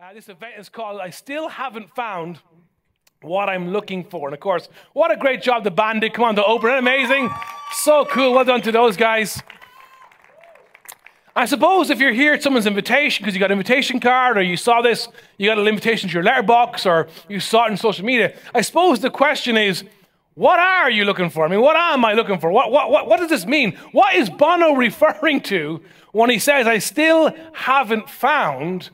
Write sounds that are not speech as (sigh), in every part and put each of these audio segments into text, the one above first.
Uh, this event is called I Still Haven't Found What I'm Looking For. And of course, what a great job the band did. Come on, to open. Amazing. So cool. Well done to those guys. I suppose if you're here at someone's invitation because you got an invitation card or you saw this, you got an invitation to your letterbox or you saw it in social media, I suppose the question is, what are you looking for? I mean, what am I looking for? What, what, what, what does this mean? What is Bono (laughs) referring to when he says, I still haven't found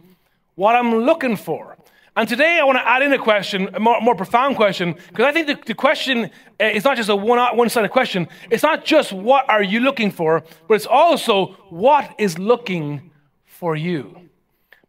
what I'm looking for. And today I want to add in a question, a more, more profound question, because I think the, the question uh, is not just a one, one sided question. It's not just what are you looking for, but it's also what is looking for you.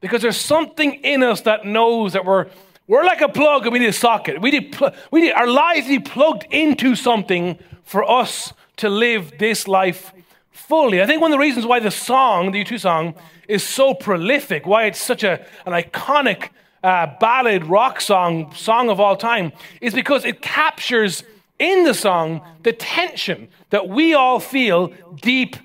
Because there's something in us that knows that we're, we're like a plug and we need a socket. We need, pl- we need our lives plugged into something for us to live this life fully. I think one of the reasons why the song, the U2 song, is so prolific, why it's such a, an iconic uh, ballad rock song, song of all time, is because it captures in the song the tension that we all feel deep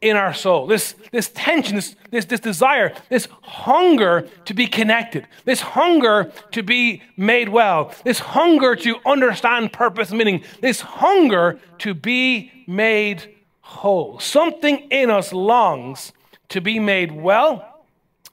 in our soul. This, this tension, this, this, this desire, this hunger to be connected, this hunger to be made well, this hunger to understand purpose and meaning, this hunger to be made whole. Something in us longs to be made well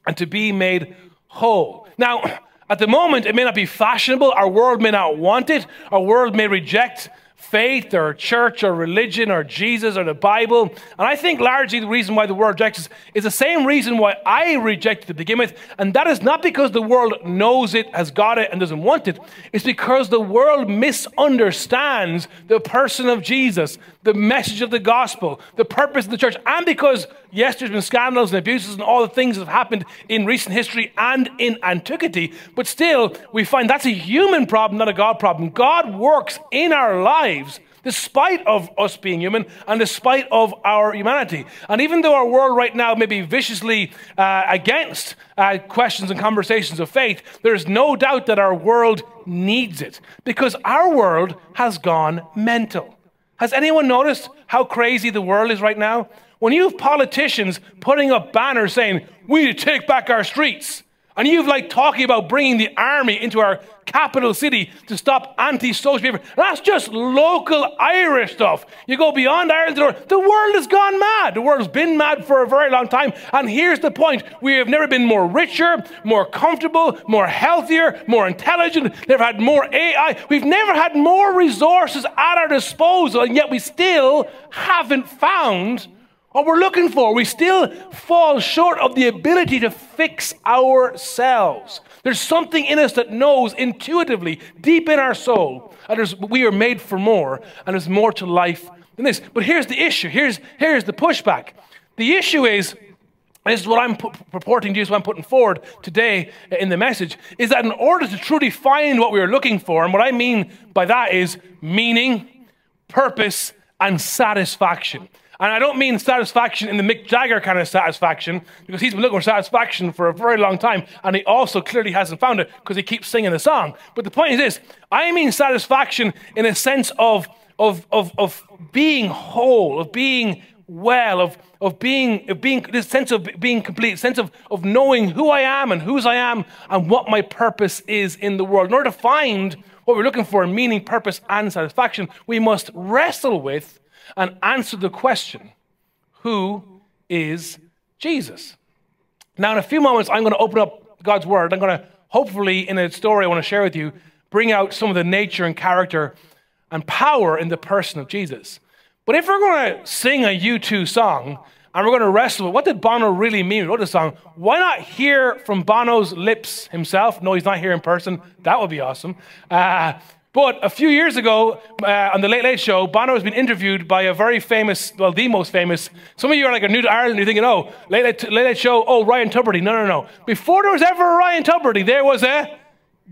and to be made whole. Now, at the moment, it may not be fashionable. Our world may not want it. Our world may reject faith or church or religion or Jesus or the Bible. And I think largely the reason why the world rejects it is the same reason why I reject it to begin with. And that is not because the world knows it, has got it, and doesn't want it. It's because the world misunderstands the person of Jesus, the message of the gospel, the purpose of the church, and because, yes, there's been scandals and abuses and all the things that have happened in recent history and in antiquity, but still, we find that's a human problem, not a God problem. God works in our lives despite of us being human and despite of our humanity. And even though our world right now may be viciously uh, against uh, questions and conversations of faith, there is no doubt that our world needs it because our world has gone mental. Has anyone noticed how crazy the world is right now? When you have politicians putting up banners saying, we need to take back our streets, and you've like talking about bringing the army into our capital city to stop anti-social behavior. That's just local Irish stuff. You go beyond Ireland, the world has gone mad. The world's been mad for a very long time. And here's the point: we have never been more richer, more comfortable, more healthier, more intelligent. Never had more AI. We've never had more resources at our disposal, and yet we still haven't found what we're looking for. We still fall short of the ability to fix ourselves. There's something in us that knows intuitively, deep in our soul, that we are made for more, and there's more to life than this. But here's the issue. Here's, here's the pushback. The issue is, this is what I'm purporting to you, is what I'm putting forward today in the message, is that in order to truly find what we are looking for, and what I mean by that is meaning, purpose, and satisfaction. And I don't mean satisfaction in the Mick Jagger kind of satisfaction, because he's been looking for satisfaction for a very long time, and he also clearly hasn't found it because he keeps singing the song. But the point is this I mean satisfaction in a sense of, of, of, of being whole, of being well, of, of being, of being this sense of being complete, sense of, of knowing who I am and whose I am and what my purpose is in the world. In order to find what we're looking for, meaning, purpose, and satisfaction, we must wrestle with and answer the question who is Jesus? Now, in a few moments, I'm going to open up God's Word. I'm going to hopefully, in a story I want to share with you, bring out some of the nature and character and power in the person of Jesus. But if we're going to sing a U2 song and we're going to wrestle with what did Bono really mean with the song, why not hear from Bono's lips himself? No, he's not here in person. That would be awesome. Uh, but a few years ago, uh, on the Late Late Show, Bono has been interviewed by a very famous, well, the most famous. Some of you are like, are new to Ireland, you're thinking, oh, Late Late, Late Late Show, oh, Ryan Tubridy. No, no, no. Before there was ever a Ryan Tubridy, there was a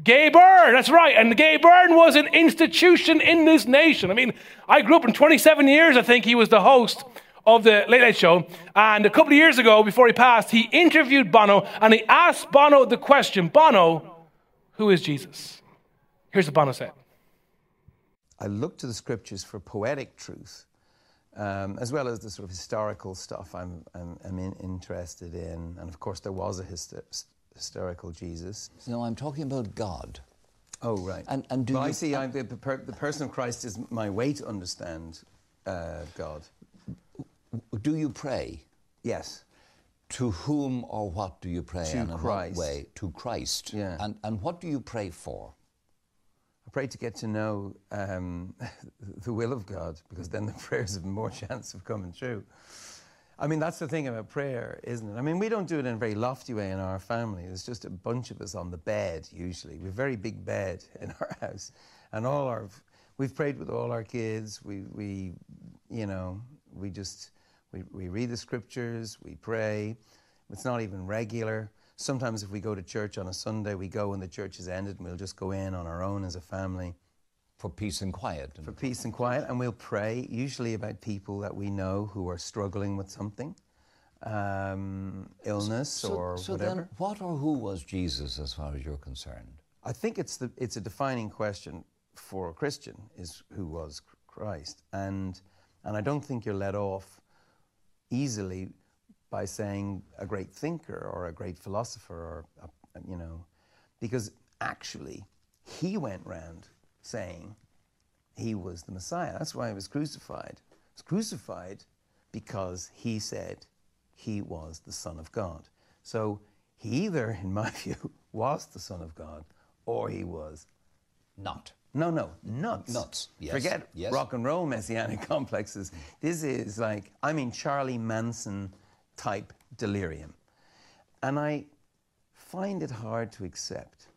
Gay Byrne. That's right. And Gay Byrne was an institution in this nation. I mean, I grew up in 27 years, I think he was the host of the Late Late Show. And a couple of years ago, before he passed, he interviewed Bono and he asked Bono the question Bono, who is Jesus? Here's what Bono said. I look to the scriptures for poetic truth, um, as well as the sort of historical stuff I'm, I'm, I'm in, interested in. And of course, there was a historical Jesus. No, I'm talking about God. Oh, right. And- and do well, I you- see. I, the, the per- the person of Christ is my way to understand uh, God. Do you pray? Yes. To whom or what do you pray? To and in Christ. what way? To Christ. Yeah. And, and what do you pray for? Pray to get to know um, (laughs) the will of God because then the (laughs) prayers have more chance of coming true. I mean, that's the thing about prayer, isn't it? I mean, we don't do it in a very lofty way in our family. There's just a bunch of us on the bed, usually. We have a very big bed (laughs) in our house. And all our, we've prayed with all our kids. We, we you know, we just, we, we read the scriptures, we pray. It's not even regular. Sometimes if we go to church on a Sunday, we go when the church is ended and we'll just go in on our own as a family For peace and quiet. for peace and quiet, and we'll pray usually about people that we know who are struggling with something, um, illness so, or so whatever. then, what or who was Jesus as far as you're concerned? I think it's the it's a defining question for a Christian is who was Christ, and and I don't think you're let off easily by saying a great thinker or a great philosopher or a, you know, because actually he went round saying he was the Messiah. That's why he was crucified. He was crucified because he said he was the Son of God. So he either, in my (laughs) view, was the Son of God or he was Not. no, no, nuts. Nuts, yes, Forget yes. rock and roll messianic (laughs) complexes. This is like, I mean, Charlie Manson type delirium. And I find it hard to accept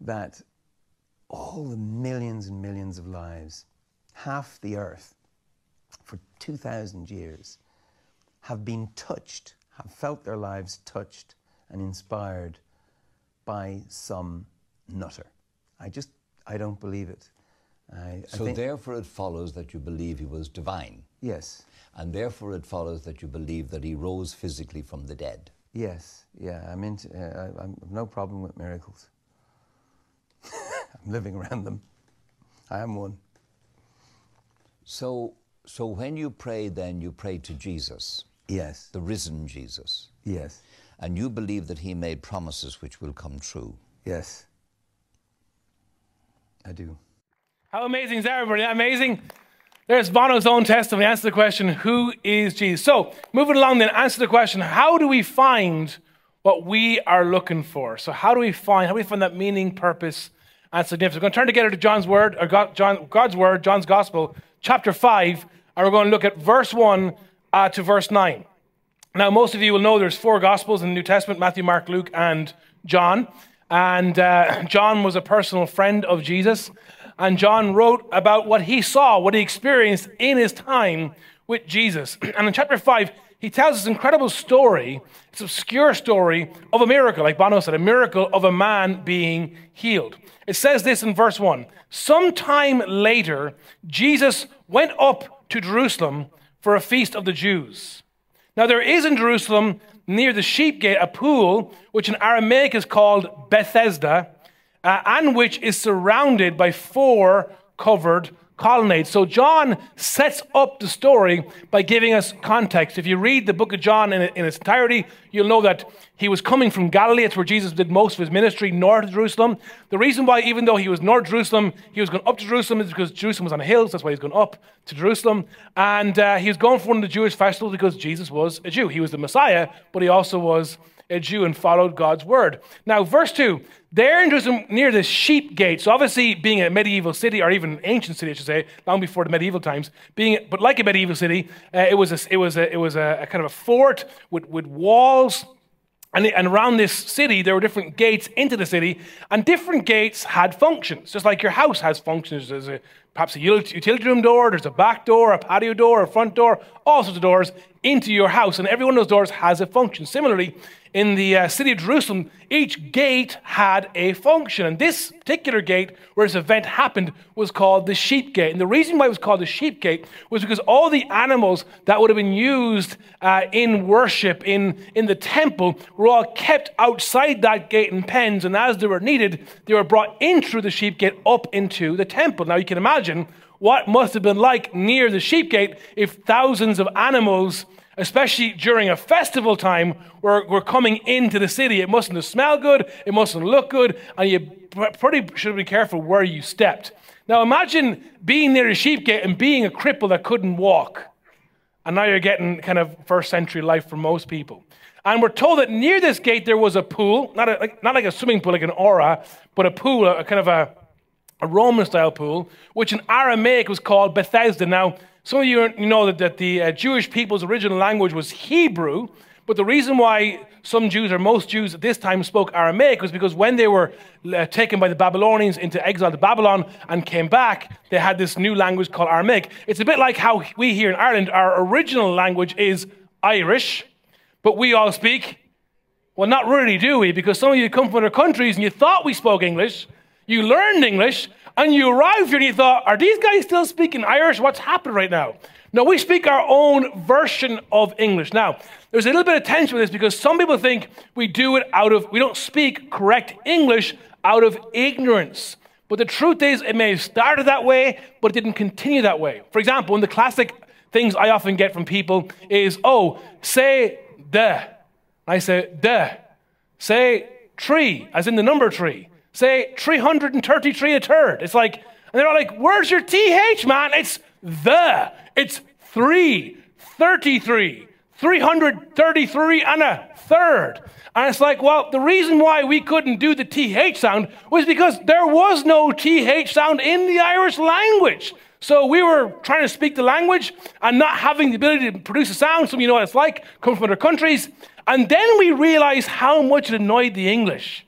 that all the millions and millions of lives, half the earth, for 2,000 years, have been touched, have felt their lives touched and inspired by some nutter. I just, I don't believe it. I, I So think- therefore it follows that you believe he was divine. Yes, And therefore it follows that you believe that he rose physically from the dead. yes, yeah. I'm into. Uh, I, I'm no problem with miracles. (laughs) I'm living around them. I am one. So, so when you pray, then you pray to Jesus, Yes, the risen Jesus, yes, and you believe that he made promises which will come true. yes. I do. How amazing is that, everybody? Isn't that Amazing. There's Bono's own testimony. Answer the question, who is Jesus? So, moving along then, answer the question, how do we find what we are looking for? So, how do we find, how do we find that meaning, purpose, and significance? We're going to turn together to John's word, or God, John, God's word, John's gospel, chapter 5, and we're going to look at verse 1 uh, to verse 9. Now, most of you will know there's four Gospels in the New Testament Matthew, Mark, Luke, and John. And uh, John was a personal friend of Jesus. And John wrote about what he saw, what he experienced in his time with Jesus. (clears throat) And in chapter 5, he tells this incredible story, this obscure story of a miracle, like Bono said, a miracle of a man being healed. It says this in verse 1 Sometime later, Jesus went up to Jerusalem for a feast of the Jews. Now, there is in Jerusalem, near the sheep gate, a pool, which in Aramaic is called Bethesda, uh, and which is surrounded by four covered colonnades. So, John sets up the story by giving us context. If you read the book of John in, in its entirety, you'll know that he was coming from Galilee. It's where Jesus did most of his ministry, north of Jerusalem. The reason why, even though he was north of Jerusalem, he was going up to Jerusalem is because Jerusalem was on a hill. So that's why he's going up to Jerusalem. And uh, he was going for one of the Jewish festivals because Jesus was a Jew. He was the Messiah, but he also was a Jew and followed God's word. Now, verse 2 there in Jerusalem near the sheep gate, so obviously being a medieval city, or even an ancient city, I should say, long before the medieval times, being, but like a medieval city, uh, it was, a, it was, a, it was a, a kind of a fort with, with walls. And, and around this city, there were different gates into the city, and different gates had functions, just like your house has functions. There's a, perhaps a utility room door, there's a back door, a patio door, a front door, all sorts of doors into your house, and every one of those doors has a function. Similarly, in the uh, city of Jerusalem, each gate had a function. And this particular gate where this event happened was called the sheep gate. And the reason why it was called the sheep gate was because all the animals that would have been used uh, in worship in, in the temple were all kept outside that gate in pens. And as they were needed, they were brought in through the sheep gate up into the temple. Now you can imagine what must have been like near the sheep gate if thousands of animals especially during a festival time where we're coming into the city. It mustn't smell good, it mustn't look good, and you pretty should be careful where you stepped. Now imagine being near a sheep gate and being a cripple that couldn't walk. And now you're getting kind of first century life for most people. And we're told that near this gate there was a pool, not, a, like, not like a swimming pool like an aura, but a pool, a, a kind of a, a Roman style pool, which in Aramaic was called Bethesda. Now, some of you know that, that the uh, Jewish people's original language was Hebrew, but the reason why some Jews or most Jews at this time spoke Aramaic was because when they were uh, taken by the Babylonians into exile to Babylon and came back, they had this new language called Aramaic. It's a bit like how we here in Ireland, our original language is Irish, but we all speak, well, not really, do we? Because some of you come from other countries and you thought we spoke English, you learned English, and you arrived here and you thought, are these guys still speaking Irish? What's happening right now? No, we speak our own version of English. Now, there's a little bit of tension with this because some people think we do it out of, we don't speak correct English out of ignorance. But the truth is, it may have started that way, but it didn't continue that way. For example, one of the classic things I often get from people is, oh, say the. I say the. Say tree, as in the number tree say 333 a third. It's like, and they're all like, where's your TH, man? It's the. It's 333. 333 and a third. And it's like, well, the reason why we couldn't do the TH sound was because there was no TH sound in the Irish language. So we were trying to speak the language and not having the ability to produce a sound. Some of you know what it's like, come from other countries. And then we realized how much it annoyed the English.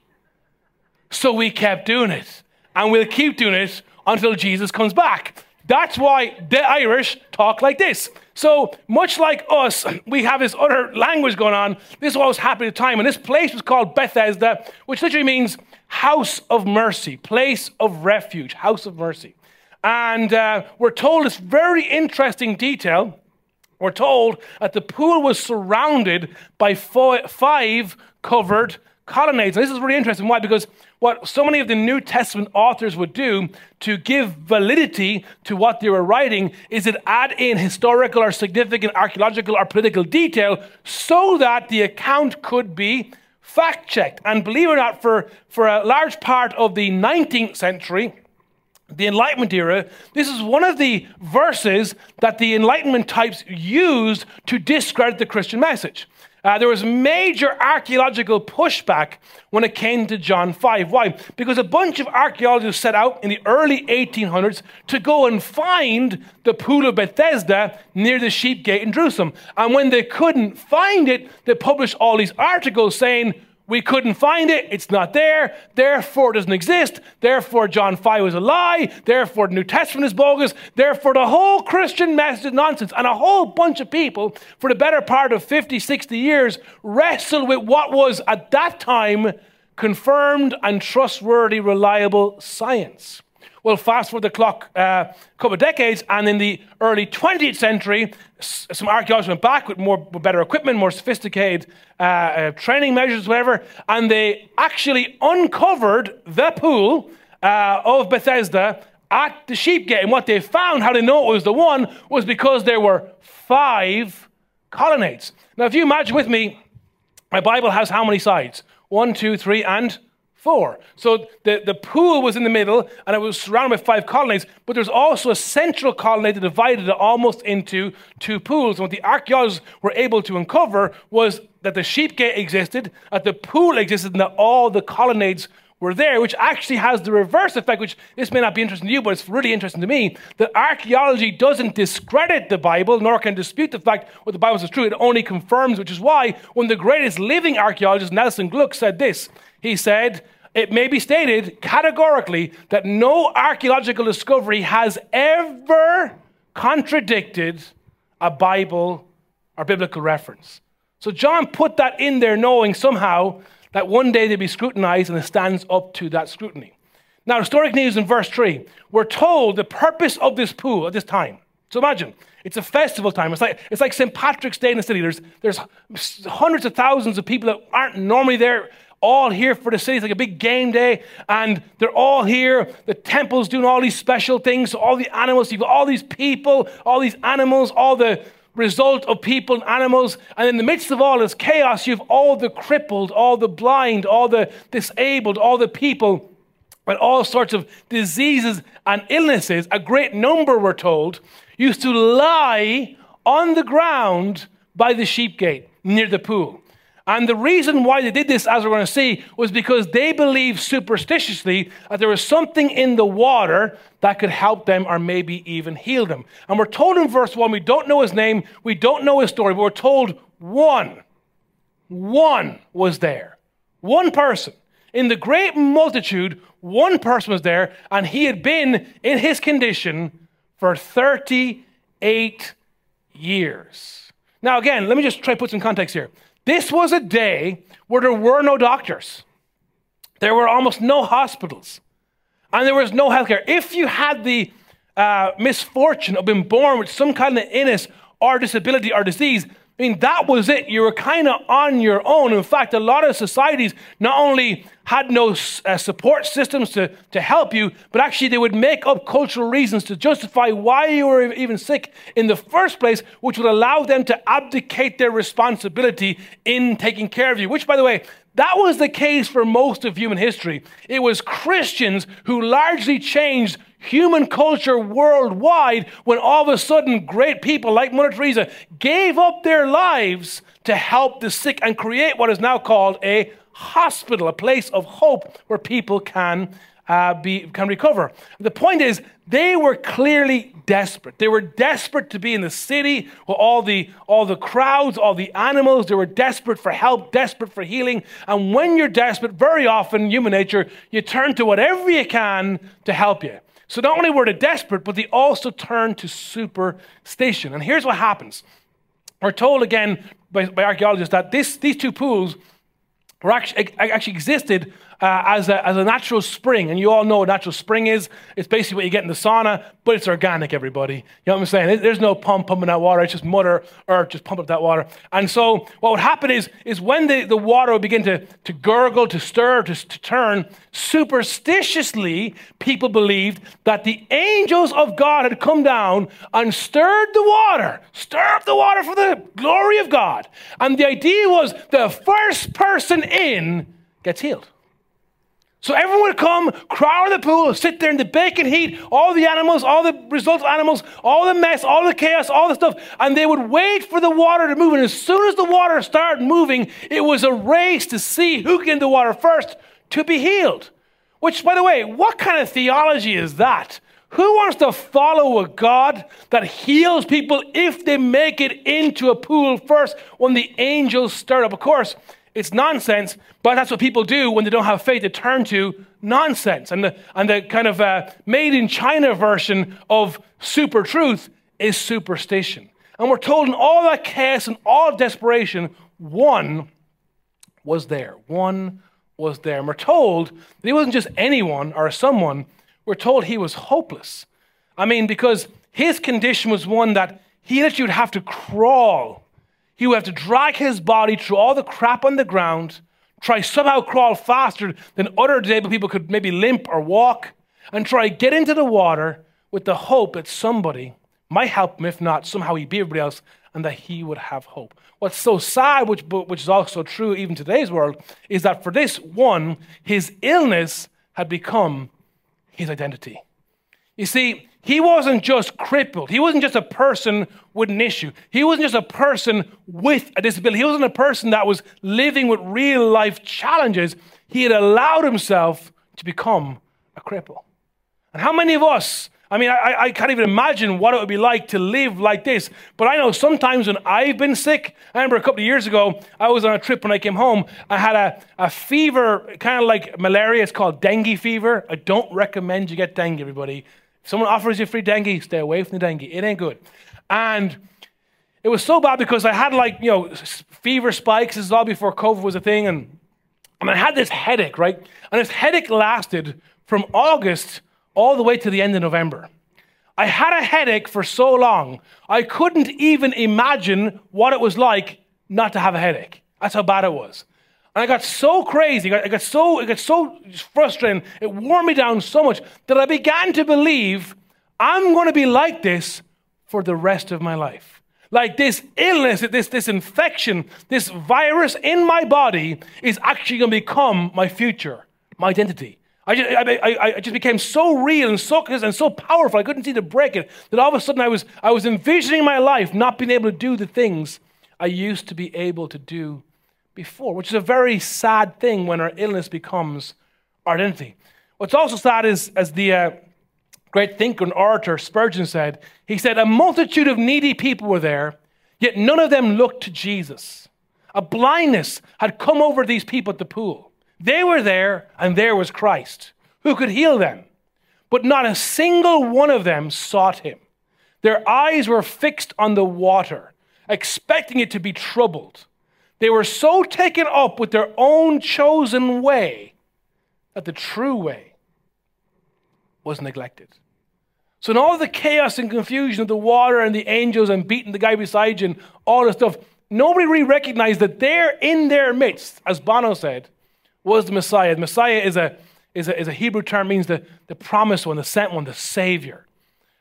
So we kept doing it. And we'll keep doing it until Jesus comes back. That's why the Irish talk like this. So, much like us, (clears throat) we have this other language going on. This was happening at the time. And this place was called Bethesda, which literally means house of mercy, place of refuge, house of mercy. And uh, we're told this very interesting detail. We're told that the pool was surrounded by five covered colonnades. And this is really interesting. Why? Because what so many of the New Testament authors would do to give validity to what they were writing is it add in historical or significant archaeological or political detail so that the account could be fact checked. And believe it or not, for, for a large part of the 19th century, the Enlightenment era, this is one of the verses that the Enlightenment types used to discredit the Christian message. Uh, there was major archaeological pushback when it came to John 5. Why? Because a bunch of archaeologists set out in the early 1800s to go and find the Pool of Bethesda near the Sheep Gate in Jerusalem. And when they couldn't find it, they published all these articles saying, we couldn't find it. It's not there. Therefore, it doesn't exist. Therefore, John 5 was a lie. Therefore, the New Testament is bogus. Therefore, the whole Christian message is nonsense. And a whole bunch of people, for the better part of 50, 60 years, wrestled with what was at that time confirmed and trustworthy, reliable science. Well, fast forward the clock uh, a couple of decades, and in the early 20th century, some archaeologists went back with more with better equipment, more sophisticated uh, uh, training measures, whatever, and they actually uncovered the pool uh, of Bethesda at the sheep gate. And what they found, how they know it was the one, was because there were five colonnades. Now, if you imagine with me, my Bible has how many sides? One, two, three, and four. So the, the pool was in the middle and it was surrounded by five colonnades, but there's also a central colonnade that divided it almost into two pools. And what the archaeologists were able to uncover was that the sheep gate existed, that the pool existed, and that all the colonnades were there, which actually has the reverse effect, which this may not be interesting to you, but it's really interesting to me, that archaeology doesn't discredit the Bible, nor can dispute the fact what the Bible is true. It only confirms, which is why one of the greatest living archaeologists, Nelson Glueck, said this. He said, it may be stated categorically that no archaeological discovery has ever contradicted a Bible or biblical reference. So John put that in there knowing somehow that one day they'd be scrutinized and it stands up to that scrutiny. Now, historic news in verse 3, we're told the purpose of this pool at this time. So imagine, it's a festival time. It's like, it's like St. Patrick's Day in the city. There's, there's hundreds of thousands of people that aren't normally there all here for the city. It's like a big game day, and they're all here. The temple's doing all these special things. So all the animals, you've got all these people, all these animals, all the result of people and animals. And in the midst of all this chaos, you have all the crippled, all the blind, all the disabled, all the people with all sorts of diseases and illnesses. A great number, we're told, used to lie on the ground by the sheep gate near the pool. And the reason why they did this, as we're going to see, was because they believed superstitiously that there was something in the water that could help them or maybe even heal them. And we're told in verse 1, we don't know his name, we don't know his story, but we're told one, one was there. One person. In the great multitude, one person was there, and he had been in his condition for 38 years. Now, again, let me just try to put some context here. This was a day where there were no doctors, there were almost no hospitals, and there was no healthcare. If you had the uh, misfortune of being born with some kind of illness or disability or disease, I mean, that was it. You were kind of on your own. In fact, a lot of societies not only had no uh, support systems to, to help you, but actually they would make up cultural reasons to justify why you were even sick in the first place, which would allow them to abdicate their responsibility in taking care of you. Which, by the way, that was the case for most of human history. It was Christians who largely changed human culture worldwide when all of a sudden great people like Mother Teresa gave up their lives to help the sick and create what is now called a hospital, a place of hope where people can uh, be, can recover. The point is, they were clearly desperate. They were desperate to be in the city with all the, all the crowds, all the animals. They were desperate for help, desperate for healing. And when you're desperate, very often, human nature, you turn to whatever you can to help you. So not only were they desperate, but they also turned to superstition. And here's what happens. We're told again by, by archaeologists that this, these two pools were actually, actually existed uh, as, a, as a natural spring. And you all know what natural spring is. It's basically what you get in the sauna, but it's organic, everybody. You know what I'm saying? There's no pump pumping that water. It's just Mother Earth just pump up that water. And so what would happen is, is when the, the water would begin to, to gurgle, to stir, to, to turn, superstitiously, people believed that the angels of God had come down and stirred the water, stir up the water for the glory of God. And the idea was the first person in gets healed. So everyone would come, crowd the pool, sit there in the baking heat, all the animals, all the results animals, all the mess, all the chaos, all the stuff, and they would wait for the water to move. And as soon as the water started moving, it was a race to see who can in the water first to be healed. Which, by the way, what kind of theology is that? Who wants to follow a God that heals people if they make it into a pool first when the angels start up? Of course, it's nonsense, but that's what people do when they don't have faith. They turn to nonsense. And the, and the kind of uh, made in China version of super truth is superstition. And we're told in all that chaos and all desperation, one was there. One was there. And we're told that he wasn't just anyone or someone, we're told he was hopeless. I mean, because his condition was one that he literally would have to crawl he would have to drag his body through all the crap on the ground, try somehow crawl faster than other disabled people could maybe limp or walk, and try get into the water with the hope that somebody might help him. If not, somehow he'd be everybody else, and that he would have hope. What's so sad, which, which is also true even today's world, is that for this one, his illness had become his identity. You see, he wasn't just crippled. He wasn't just a person with an issue. He wasn't just a person with a disability. He wasn't a person that was living with real life challenges. He had allowed himself to become a cripple. And how many of us, I mean, I, I can't even imagine what it would be like to live like this. But I know sometimes when I've been sick, I remember a couple of years ago, I was on a trip when I came home. I had a, a fever, kind of like malaria. It's called dengue fever. I don't recommend you get dengue, everybody. Someone offers you free dengue, stay away from the dengue. It ain't good. And it was so bad because I had like, you know, fever spikes. This is all before COVID was a thing. And, and I had this headache, right? And this headache lasted from August all the way to the end of November. I had a headache for so long, I couldn't even imagine what it was like not to have a headache. That's how bad it was. And I got so crazy, I got so, it got so frustrating, it wore me down so much that I began to believe I'm going to be like this for the rest of my life. Like this illness, this, this infection, this virus in my body is actually going to become my future, my identity. I just, I, I, just became so real and so, and so powerful, I couldn't see to break it, that all of a sudden I was, I was envisioning my life not being able to do the things I used to be able to do before, which is a very sad thing when our illness becomes our identity. What's also sad is, as the uh, great thinker and orator Spurgeon said, he said, A multitude of needy people were there, yet none of them looked to Jesus. A blindness had come over these people at the pool. They were there, and there was Christ, who could heal them. But not a single one of them sought him. Their eyes were fixed on the water, expecting it to be troubled. They were so taken up with their own chosen way that the true way was neglected. So, in all the chaos and confusion of the water and the angels and beating the guy beside you and all the stuff, nobody really recognized that there in their midst, as Bono said, was the Messiah. The Messiah is a, is a, is a Hebrew term, means the, the promised one, the sent one, the Savior.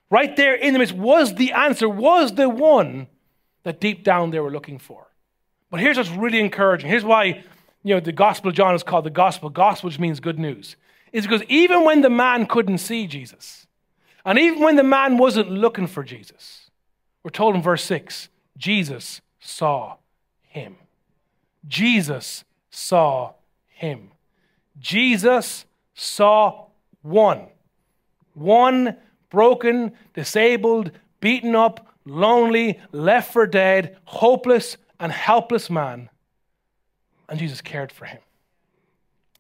Right there in the midst was the answer, was the one that deep down they were looking for. But here's what's really encouraging. Here's why you know, the Gospel of John is called the Gospel. Gospel, which means good news. Is because even when the man couldn't see Jesus, and even when the man wasn't looking for Jesus, we're told in verse 6 Jesus saw him. Jesus saw him. Jesus saw one. One broken, disabled, beaten up, lonely, left for dead, hopeless, and helpless man. And Jesus cared for him.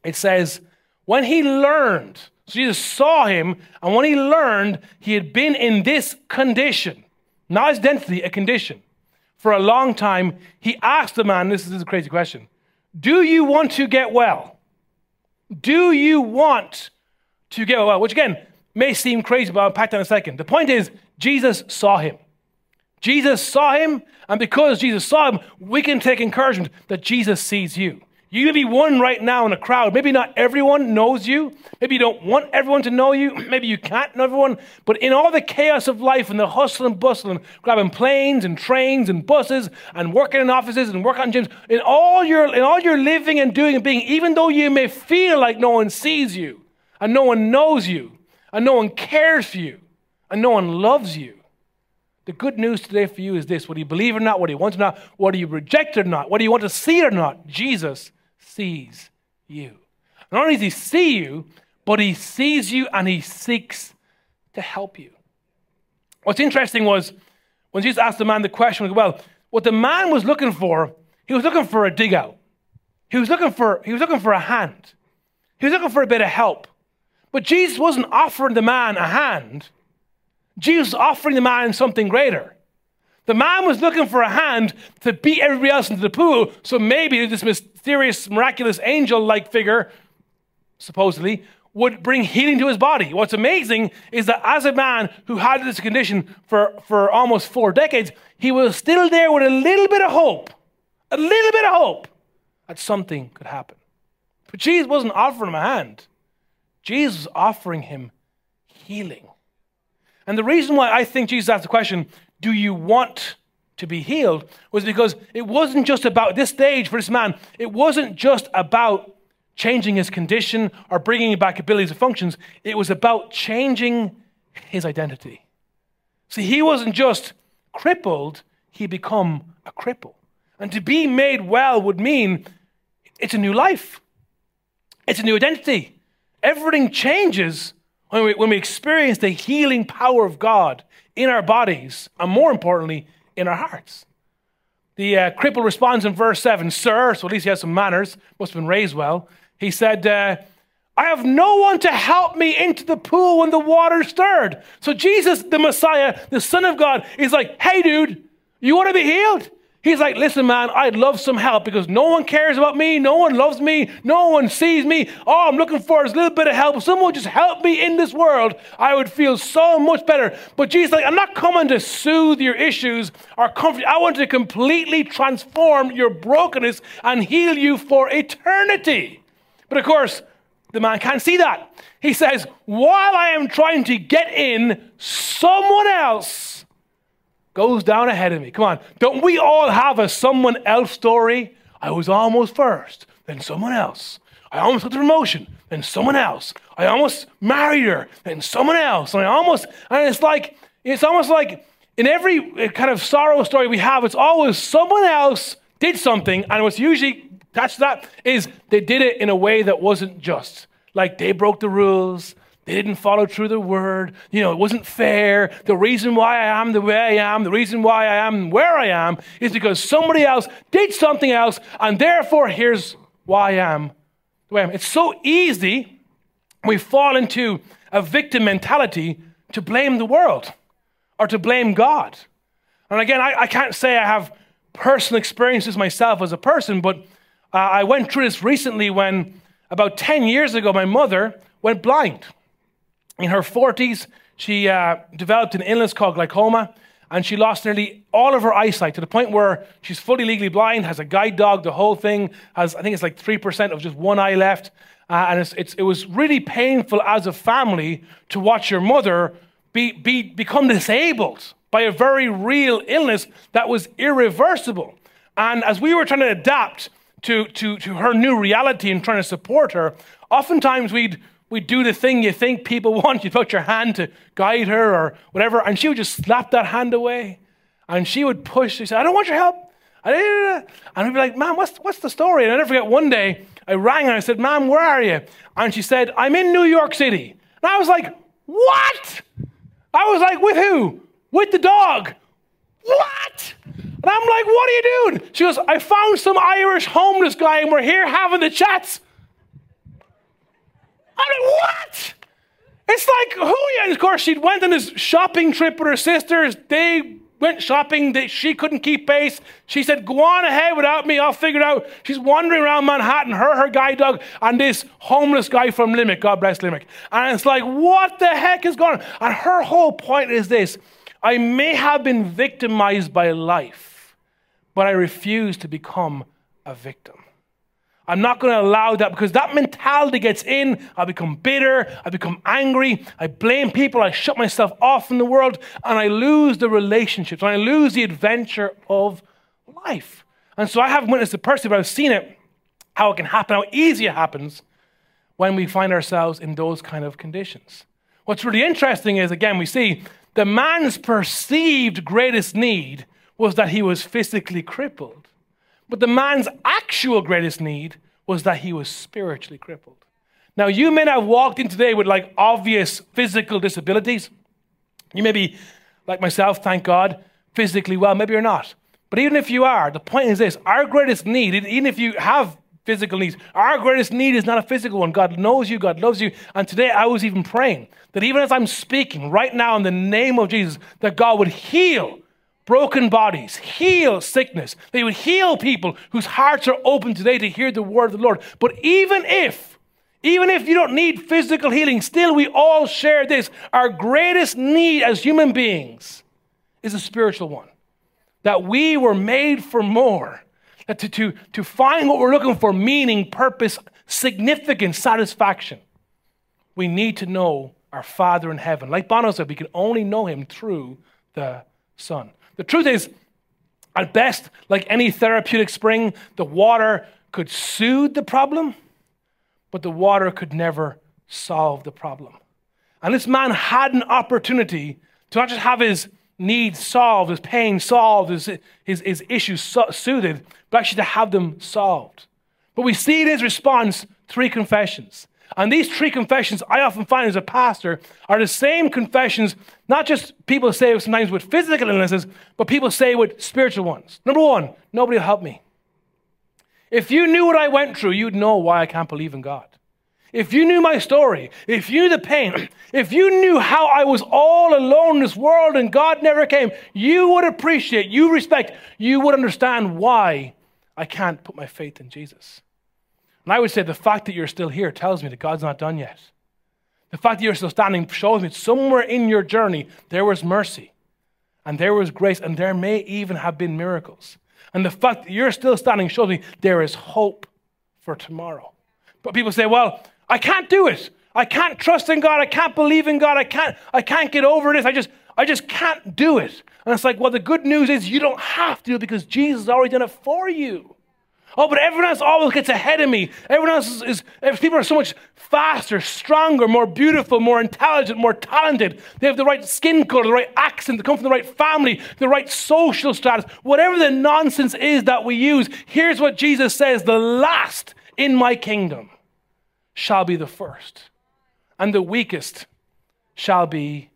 It says, when he learned, so Jesus saw him, and when he learned he had been in this condition, not his identity, a condition, for a long time, he asked the man, this is a crazy question do you want to get well? Do you want to get well? Which again may seem crazy, but I'll unpack that in a second. The point is, Jesus saw him. Jesus saw him, and because Jesus saw him, we can take encouragement that Jesus sees you. You may be one right now in a crowd. Maybe not everyone knows you. Maybe you don't want everyone to know you. (clears throat) Maybe you can't know everyone. But in all the chaos of life and the hustle and bustle and grabbing planes and trains and buses and working in offices and working on gyms, in all your in all your living and doing and being, even though you may feel like no one sees you and no one knows you and no one cares for you and no one loves you, the good news today for you is this: whether you believe or not, whether you want or not, whether you reject or not, whether you want to see or not, Jesus sees you. Not only does he see you, but he sees you and he seeks to help you. What's interesting was when Jesus asked the man the question, well, what the man was looking for, he was looking for a dig out. He was looking for, he was looking for a hand. He was looking for a bit of help. But Jesus wasn't offering the man a hand. Jesus offering the man something greater. The man was looking for a hand to beat everybody else into the pool, so maybe this mysterious, miraculous angel like figure, supposedly, would bring healing to his body. What's amazing is that as a man who had this condition for, for almost four decades, he was still there with a little bit of hope, a little bit of hope that something could happen. But Jesus wasn't offering him a hand, Jesus was offering him healing. And the reason why I think Jesus asked the question, do you want to be healed was because it wasn't just about this stage for this man, it wasn't just about changing his condition or bringing back abilities and functions, it was about changing his identity. See, he wasn't just crippled, he become a cripple. And to be made well would mean it's a new life. It's a new identity. Everything changes when we, when we experience the healing power of God in our bodies, and more importantly, in our hearts. The uh, cripple responds in verse 7 Sir, so at least he has some manners, must have been raised well. He said, uh, I have no one to help me into the pool when the water stirred. So Jesus, the Messiah, the Son of God, is like, Hey, dude, you want to be healed? He's like, listen, man, I'd love some help because no one cares about me. No one loves me. No one sees me. All I'm looking for is a little bit of help. If someone just help me in this world, I would feel so much better. But Jesus, like, I'm not coming to soothe your issues or comfort. I want to completely transform your brokenness and heal you for eternity. But of course, the man can't see that. He says, while I am trying to get in, someone else goes down ahead of me. Come on. Don't we all have a someone else story? I was almost first, then someone else. I almost got the promotion, then someone else. I almost married her, then someone else. And I almost, and it's like, it's almost like in every uh, kind of sorrow story we have, it's always someone else did something, and what's usually attached to that is they did it in a way that wasn't just. Like they broke the rules, they didn't follow through the word. You know, it wasn't fair. The reason why I am the way I am, the reason why I am where I am, is because somebody else did something else, and therefore here's why I am the way I am. It's so easy we fall into a victim mentality to blame the world or to blame God. And again, I, I can't say I have personal experiences myself as a person, but uh, I went through this recently when about 10 years ago, my mother went blind. In her 40s, she uh, developed an illness called glaucoma, and she lost nearly all of her eyesight to the point where she's fully legally blind, has a guide dog, the whole thing has, I think it's like 3% of just one eye left. Uh, and it's, it's, it was really painful as a family to watch your mother be, be, become disabled by a very real illness that was irreversible. And as we were trying to adapt to, to, to her new reality and trying to support her, oftentimes we'd, we'd do the thing you think people (laughs) want. You'd put your hand to guide her or whatever, and she would just slap that hand away. And she would push. She said, I don't want your help. And I'd be like, Mom, what's, what's the story? And I never forget one day, I rang and I said, Mom, where are you? And she said, I'm in New York City. And I was like, What? I was like, With who? With the dog. What? And I'm like, What are you doing? She goes, I found some Irish homeless guy and we're here having the chats. I'm like, What? It's like, who? And of course, she went on this shopping trip with her sisters. They went shopping. They, she couldn't keep pace. She said, Go on ahead without me. I'll figure it out. She's wandering around Manhattan, her, her guide dog, and this homeless guy from Limerick. God bless Limerick. And it's like, What the heck is going on? And her whole point is this I may have been victimized by life, but I refuse to become a victim. I'm not going to allow that because that mentality gets in. I become bitter. I become angry. I blame people. I shut myself off from the world and I lose the relationships and I lose the adventure of life. And so I haven't witnessed it personally, but I've seen it, how it can happen, how easy it happens when we find ourselves in those kind of conditions. What's really interesting is, again, we see the man's perceived greatest need was that he was physically crippled. But the man's actual greatest need was that he was spiritually crippled. Now, you may have walked in today with like obvious physical disabilities. You may be, like myself, thank God, physically well. Maybe you're not. But even if you are, the point is this our greatest need, even if you have physical needs, our greatest need is not a physical one. God knows you, God loves you. And today I was even praying that even as I'm speaking right now in the name of Jesus, that God would heal broken bodies, heal sickness. They would heal people whose hearts are open today to hear the word of the Lord. But even if, even if you don't need physical healing, still we all share this. Our greatest need as human beings is a spiritual one. That we were made for more. That to, to, to find what we're looking for meaning, purpose, significance, satisfaction. We need to know our Father in heaven. Like Bono said, we can only know him through the Son. The truth is, at best, like any therapeutic spring, the water could soothe the problem, but the water could never solve the problem. And this man had an opportunity to not just have his needs solved, his pain solved, his, his, his issues so- soothed, but actually to have them solved. But we see in his response three confessions. And these three confessions, I often find as a pastor, are the same confessions, not just people say sometimes with physical illnesses, but people say with spiritual ones. Number one, nobody will help me. If you knew what I went through, you'd know why I can't believe in God. If you knew my story, if you knew the pain, (clears throat) if you knew how I was all alone in this world and God never came, you would appreciate, you respect, you would understand why I can't put my faith in Jesus. And I would say the fact that you're still here tells me that God's not done yet. The fact that you're still standing shows me somewhere in your journey there was mercy and there was grace and there may even have been miracles. And the fact that you're still standing shows me there is hope for tomorrow. But people say, well, I can't do it. I can't trust in God. I can't believe in God. I can't, I can't get over this. I just, I just can't do it. And it's like, well, the good news is you don't have to because Jesus has already done it for you. Oh, but everyone else always gets ahead of me. Everyone else is, is, eh, people are so much faster, stronger, more beautiful, more intelligent, more talented. They have the right skin color, the right accent, they come from the right family, the right social status. Whatever the nonsense is that we use, here's what Jesus says the last in my kingdom shall be the first, and the weakest shall be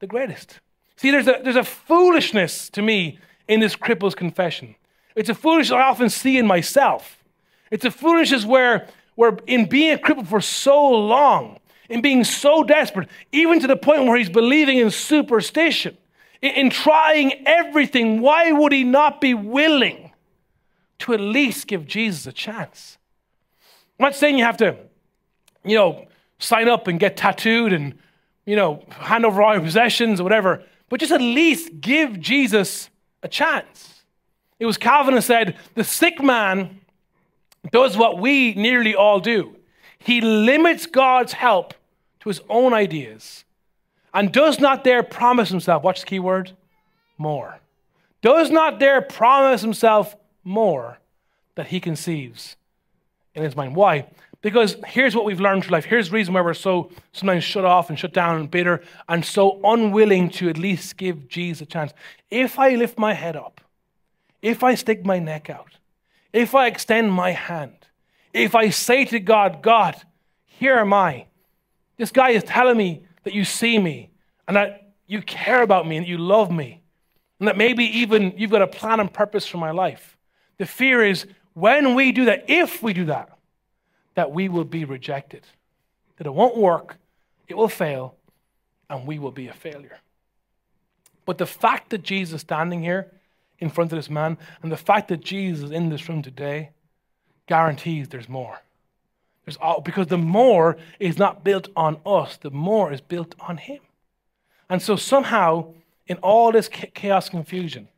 the greatest. See, there's a, there's a foolishness to me in this cripple's confession. It's a foolishness I often see in myself. It's a foolishness where, where in being a cripple for so long, in being so desperate, even to the point where he's believing in superstition, in, in trying everything, why would he not be willing to at least give Jesus a chance? I'm not saying you have to, you know, sign up and get tattooed and, you know, hand over all your possessions or whatever, but just at least give Jesus a chance. It was Calvin who said, The sick man does what we nearly all do. He limits God's help to his own ideas and does not dare promise himself, watch the key word, more. Does not dare promise himself more that he conceives in his mind. Why? Because here's what we've learned through life. Here's the reason why we're so sometimes shut off and shut down and bitter and so unwilling to at least give Jesus a chance. If I lift my head up if I stick my neck out, if I extend my hand, if I say to God, God, here am I. This guy is telling me that you see me and that you care about me and you love me and that maybe even you've got a plan and purpose for my life. The fear is when we do that, if we do that, that we will be rejected, that it won't work, it will fail, and we will be a failure. But the fact that Jesus is standing here in front of this man. And the fact that Jesus is in this room today guarantees there's more. There's all, because the more is not built on us, the more is built on him. And so somehow, in all this chaos confusion,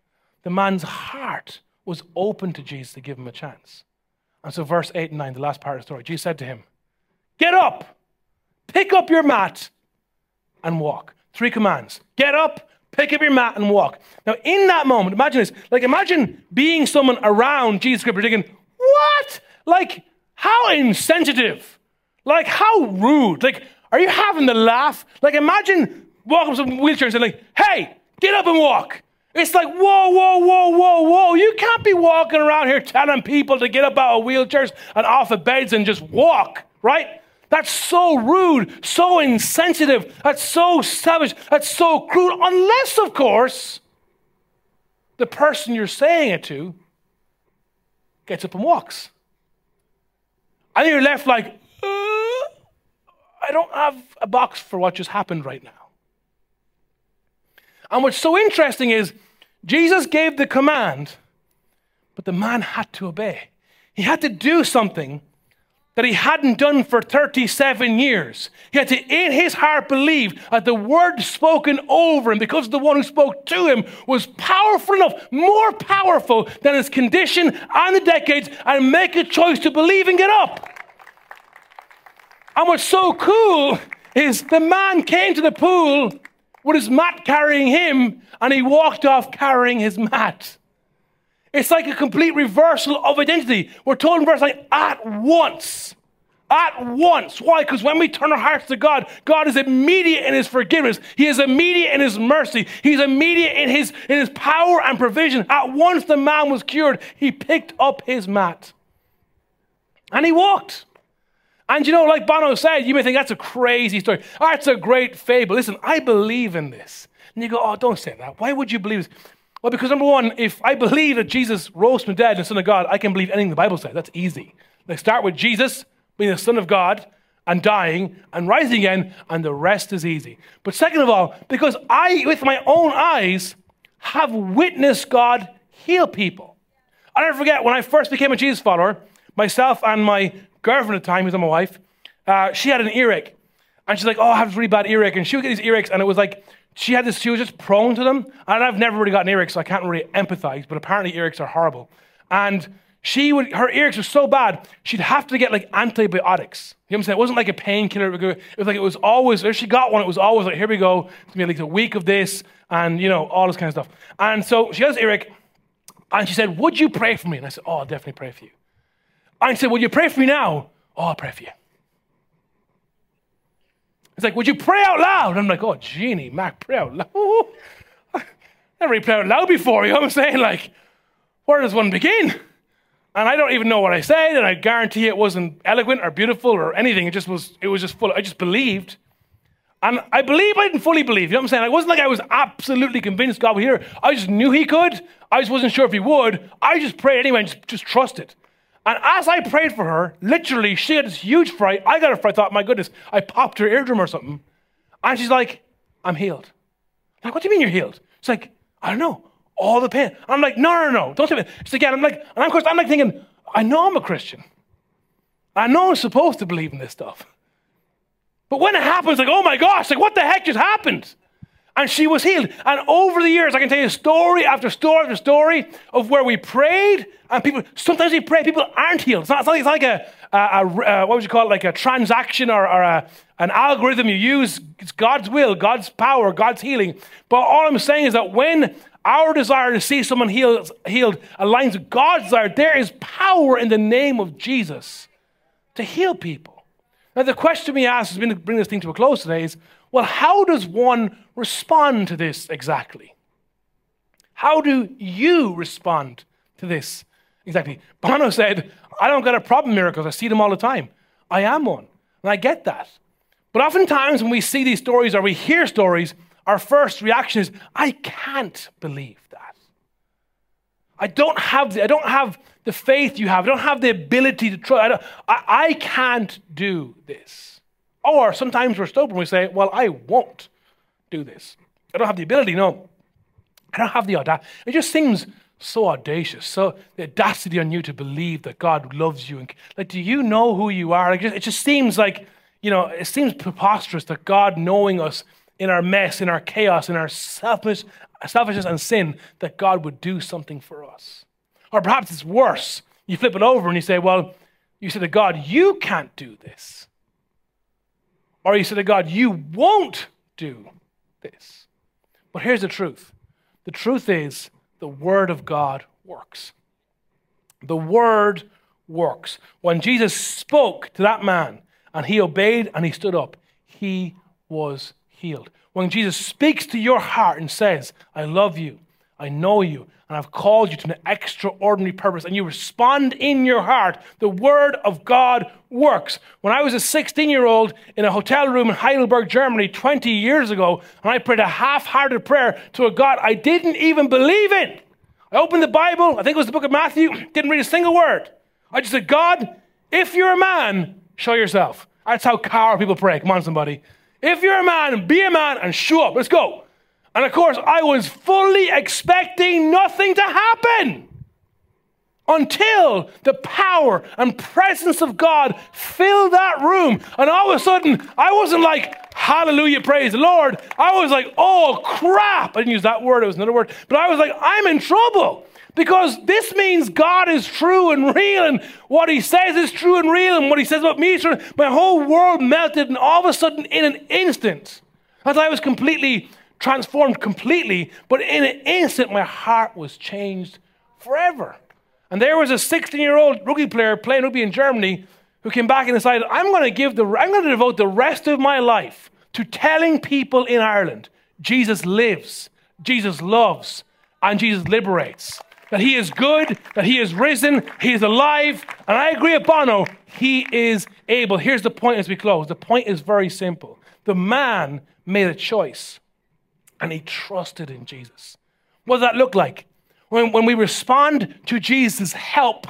the man's heart was open to Jesus to give him a chance. And so, verse 8 and 9, the last part of the story, Jesus said to him, Get up, pick up your mat, and walk. Three commands get up, Pick up your mat and walk. Now, in that moment, imagine this. Like, imagine being someone around Jesus Christ, thinking, what? Like, how insensitive. Like, how rude. Like, are you having the laugh? Like, imagine walking up some wheelchair and saying, like, hey, get up and walk. It's like, whoa, whoa, whoa, whoa, whoa. You can't be walking around here telling people to get up out of wheelchairs and off of beds and just walk, right? That's so rude, so insensitive, that's so savage, that's so cruel, unless, of course, the person you're saying it to gets up and walks. And you're left like, uh, I don't have a box for what just happened right now. And what's so interesting is Jesus gave the command, but the man had to obey. He had to do something that he hadn't done for 37 years. To, in his heart, believe that the word spoken over him, because the one who spoke to him was powerful enough, more powerful than his condition and the decades, and make a choice to believe and get up. And what's so cool is the man came to the pool with his mat carrying him, and he walked off carrying his mat. It's like a complete reversal of identity. We're told in verse 9, at once. At once. Why? Because when we turn our hearts to God, God is immediate in his forgiveness. He is immediate in his mercy. He's immediate in his, in his power and provision. At once the man was cured, he picked up his mat and he walked. And you know, like Bono said, you may think that's a crazy story. That's a great fable. Listen, I believe in this. And you go, oh, don't say that. Why would you believe this? Well, because number one, if I believe that Jesus rose from the dead and the Son of God, I can believe anything the Bible says. That's easy. They start with Jesus being the Son of God and dying and rising again, and the rest is easy. But second of all, because I, with my own eyes, have witnessed God heal people. i never forget when I first became a Jesus follower, myself and my girlfriend at the time, who's my wife, uh, she had an earache. And she's like, oh, I have this really bad earache. And she would get these earaches, and it was like she had this, she was just prone to them. And I've never really gotten earaches, so I can't really empathize, but apparently earaches are horrible. And she would, her earaches were so bad, she'd have to get like antibiotics. You know what I'm saying? It wasn't like a painkiller. It was like, it was always, if she got one, it was always like, here we go. It's going to be like a week of this and, you know, all this kind of stuff. And so she has earache and she said, would you pray for me? And I said, oh, I'll definitely pray for you. And she said, would you pray for me now? Oh, I'll pray for you. It's like, would you pray out loud? I'm like, oh, Janey, Mac, pray out loud. I (laughs) never prayed out loud before. You know what I'm saying? Like, where does one begin? And I don't even know what I said, and I guarantee it wasn't eloquent or beautiful or anything. It just was, it was just full. I just believed. And I believe I didn't fully believe. You know what I'm saying? It wasn't like I was absolutely convinced God would hear. I just knew He could. I just wasn't sure if He would. I just prayed anyway and just, just trusted. And as I prayed for her, literally, she had this huge fright. I got a fright. I thought, my goodness, I popped her eardrum or something. And she's like, I'm healed. I'm like, what do you mean you're healed? She's like, I don't know all the pain. I'm like, no, no, no, don't tell me. She's like, yeah. I'm like, and of course, I'm like thinking, I know I'm a Christian. I know I'm supposed to believe in this stuff. But when it happens, like, oh my gosh, like, what the heck just happened? And she was healed. And over the years, I can tell you story after story after story of where we prayed, and people, sometimes we pray, people aren't healed. It's not, it's not, it's like a, a, a, what would you call it, like a transaction or, or a, an algorithm you use. It's God's will, God's power, God's healing. But all I'm saying is that when our desire to see someone healed, healed aligns with God's desire. There is power in the name of Jesus to heal people. Now, the question we ask been to bring this thing to a close today is well, how does one respond to this exactly? How do you respond to this exactly? Bono said, I don't got a problem miracles. I see them all the time. I am one. And I get that. But oftentimes when we see these stories or we hear stories, our first reaction is, I can't believe that. I don't have the, I don't have the faith you have. I don't have the ability to trust. I, I, I can't do this. Or sometimes we're stubborn. We say, well, I won't do this. I don't have the ability. No, I don't have the audacity. It just seems so audacious. So the audacity on you to believe that God loves you. And like, do you know who you are? Like, it just seems like, you know, it seems preposterous that God knowing us in our mess, in our chaos, in our selfish, selfishness and sin, that God would do something for us. Or perhaps it's worse. You flip it over and you say, Well, you say to God, You can't do this. Or you say to God, You won't do this. But here's the truth the truth is, the Word of God works. The Word works. When Jesus spoke to that man and he obeyed and he stood up, he was healed. When Jesus speaks to your heart and says, I love you, I know you, and I've called you to an extraordinary purpose, and you respond in your heart, the Word of God works. When I was a 16 year old in a hotel room in Heidelberg, Germany, 20 years ago, and I prayed a half hearted prayer to a God I didn't even believe in, I opened the Bible, I think it was the book of Matthew, (clears throat) didn't read a single word. I just said, God, if you're a man, show yourself. That's how car people pray. Come on, somebody. If you're a man, be a man and show up. Let's go. And of course, I was fully expecting nothing to happen until the power and presence of God filled that room. And all of a sudden, I wasn't like, hallelujah, praise the Lord. I was like, oh crap. I didn't use that word, it was another word. But I was like, I'm in trouble. Because this means God is true and real, and what He says is true and real, and what He says about me is true. My whole world melted, and all of a sudden, in an instant, as I was completely transformed, completely, but in an instant, my heart was changed forever. And there was a 16 year old rugby player playing rugby in Germany who came back and decided, I'm going to give the, I'm going to devote the rest of my life to telling people in Ireland Jesus lives, Jesus loves, and Jesus liberates that he is good, that he is risen, he is alive. And I agree with Bono, he is able. Here's the point as we close the point is very simple. The man made a choice and he trusted in Jesus. What does that look like? When, when we respond to Jesus' help,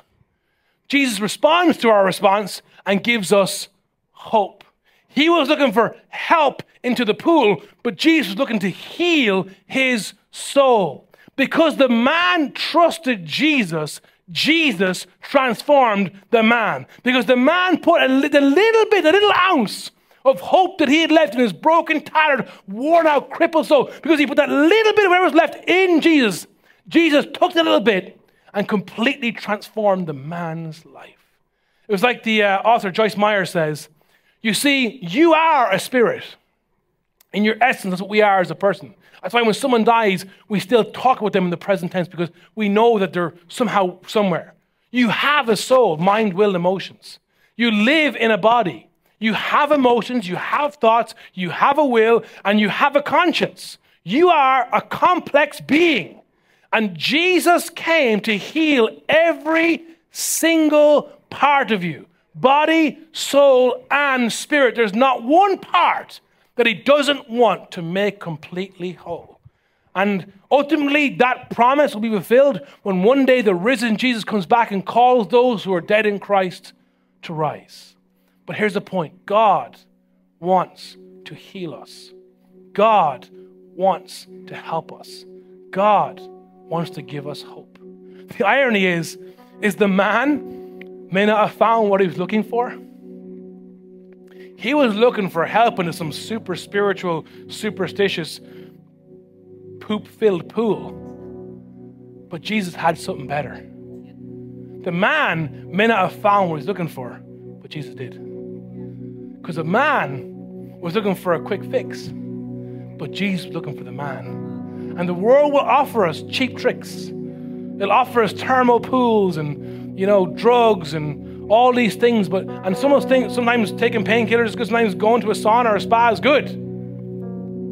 Jesus responds to our response and gives us hope. He was looking for help into the pool, but Jesus was looking to heal his soul. Because the man trusted Jesus, Jesus transformed the man. Because the man put a, little bit, a little ounce of hope that he had left in his broken, tattered, worn out, crippled soul. Because he put that little bit of whatever was left in Jesus. Jesus took that little bit and completely transformed the man's life. It was like the uh, author Joyce Meyer says You see, you are a spirit. In your essence, that's what we are as a person. That's why when someone dies, we still talk about them in the present tense because we know that they're somehow somewhere. You have a soul, mind, will, emotions. You live in a body. You have emotions, you have thoughts, you have a will, and you have a conscience. You are a complex being. And Jesus came to heal every single part of you body, soul, and spirit. There's not one part that he doesn't want to make completely whole. And ultimately, that promise will be fulfilled when one day the risen Jesus comes back and calls those who are dead in Christ to rise. But here's the point God wants to heal us, God wants to help us, God wants to give us hope. The irony is, is the man may not have found what he was looking for. He was looking for help into some super spiritual, superstitious, poop filled pool. But Jesus had something better. The man may not have found what he's looking for, but Jesus did. Because the man was looking for a quick fix, but Jesus was looking for the man. And the world will offer us cheap tricks. It'll offer us thermal pools and, you know, drugs and all these things. But and some of those things, sometimes taking painkillers, sometimes going to a sauna or a spa is good.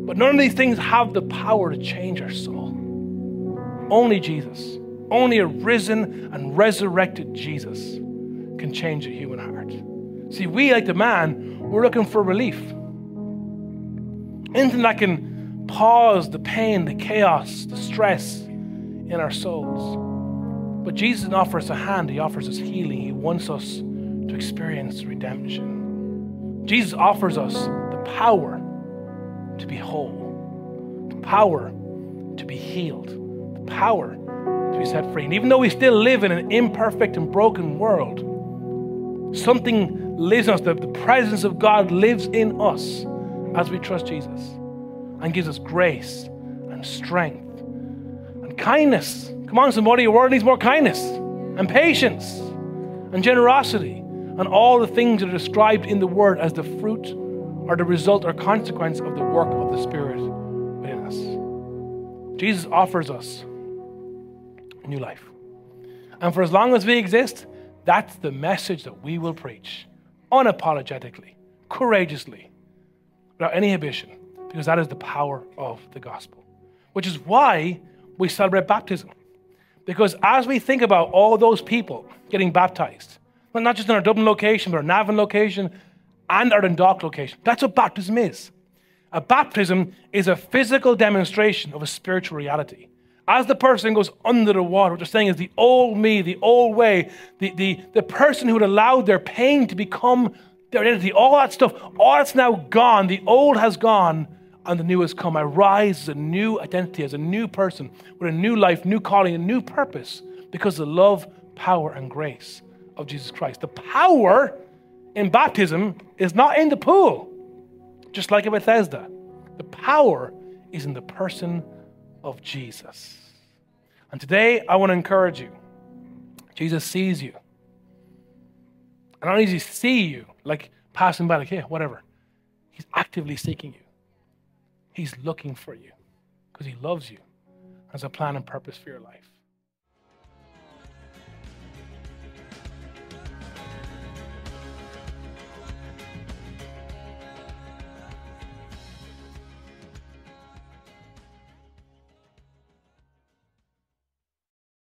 But none of these things have the power to change our soul. Only Jesus, only a risen and resurrected Jesus can change a human heart. See, we, like the man, we're looking for relief. Anything that can pause the pain, the chaos, the stress in our souls. But Jesus doesn't offer us a hand, He offers us healing. He wants us to experience redemption. Jesus offers us the power to be whole, the power to be healed, the power to be set free. And even though we still live in an imperfect and broken world, something lives in us. The, the presence of God lives in us as we trust Jesus and gives us grace and strength and kindness. Come on, somebody, your world needs more kindness and patience and generosity and all the things that are described in the Word as the fruit or the result or consequence of the work of the Spirit within us. Jesus offers us new life. And for as long as we exist, that's the message that we will preach unapologetically, courageously, without any inhibition, because that is the power of the gospel. Which is why we celebrate baptism. Because as we think about all those people getting baptized, not just in our Dublin location, but our Navan location and our Dundalk location, that's what baptism is. A baptism is a physical demonstration of a spiritual reality. As the person goes under the water, what they're saying is the old me, the old way, the, the, the person who had allowed their pain to become their identity, all that stuff, all that's now gone. The old has gone and the new has come. I rise as a new identity, as a new person with a new life, new calling, a new purpose because the love, power, and grace of Jesus Christ. The power in baptism is not in the pool, just like in Bethesda. The power is in the person of Jesus. And today, I want to encourage you. Jesus sees you. And not only does he see you, like passing by, like, hey, whatever. He's actively seeking you. He's looking for you because he loves you, has a plan and purpose for your life.